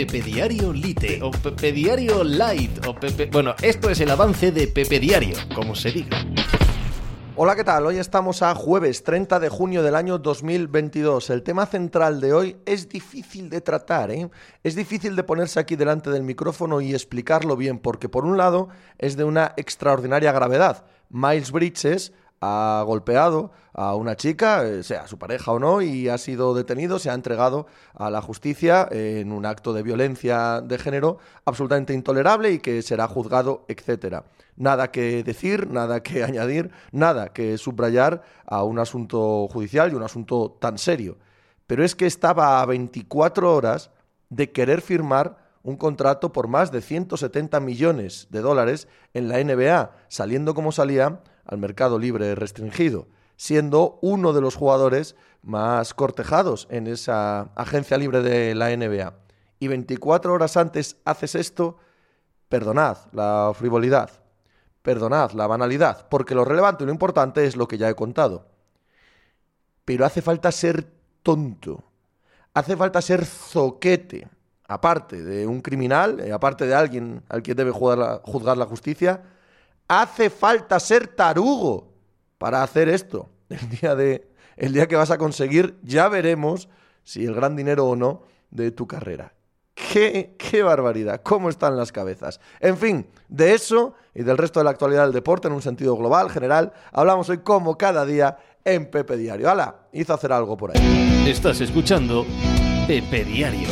Pepe Diario Lite o Pepe Diario Light o Pepe... Bueno, esto es el avance de Pepe Diario, como se diga. Hola, ¿qué tal? Hoy estamos a jueves 30 de junio del año 2022. El tema central de hoy es difícil de tratar, ¿eh? Es difícil de ponerse aquí delante del micrófono y explicarlo bien, porque por un lado es de una extraordinaria gravedad. Miles Bridges ha golpeado a una chica, eh, sea su pareja o no, y ha sido detenido, se ha entregado a la justicia en un acto de violencia de género absolutamente intolerable y que será juzgado, etcétera. Nada que decir, nada que añadir, nada que subrayar a un asunto judicial y un asunto tan serio. Pero es que estaba a 24 horas de querer firmar un contrato por más de 170 millones de dólares en la NBA, saliendo como salía al mercado libre restringido, siendo uno de los jugadores más cortejados en esa agencia libre de la NBA. Y 24 horas antes haces esto, perdonad la frivolidad, perdonad la banalidad, porque lo relevante y lo importante es lo que ya he contado. Pero hace falta ser tonto, hace falta ser zoquete, aparte de un criminal, eh, aparte de alguien al que debe juzgar la justicia, hace falta ser tarugo para hacer esto. El día, de, el día que vas a conseguir, ya veremos si el gran dinero o no de tu carrera. Qué, qué, barbaridad, cómo están las cabezas. En fin, de eso y del resto de la actualidad del deporte en un sentido global, general, hablamos hoy como cada día en Pepe Diario. ¡Hala! Hizo hacer algo por ahí. Estás escuchando Pepe Diario.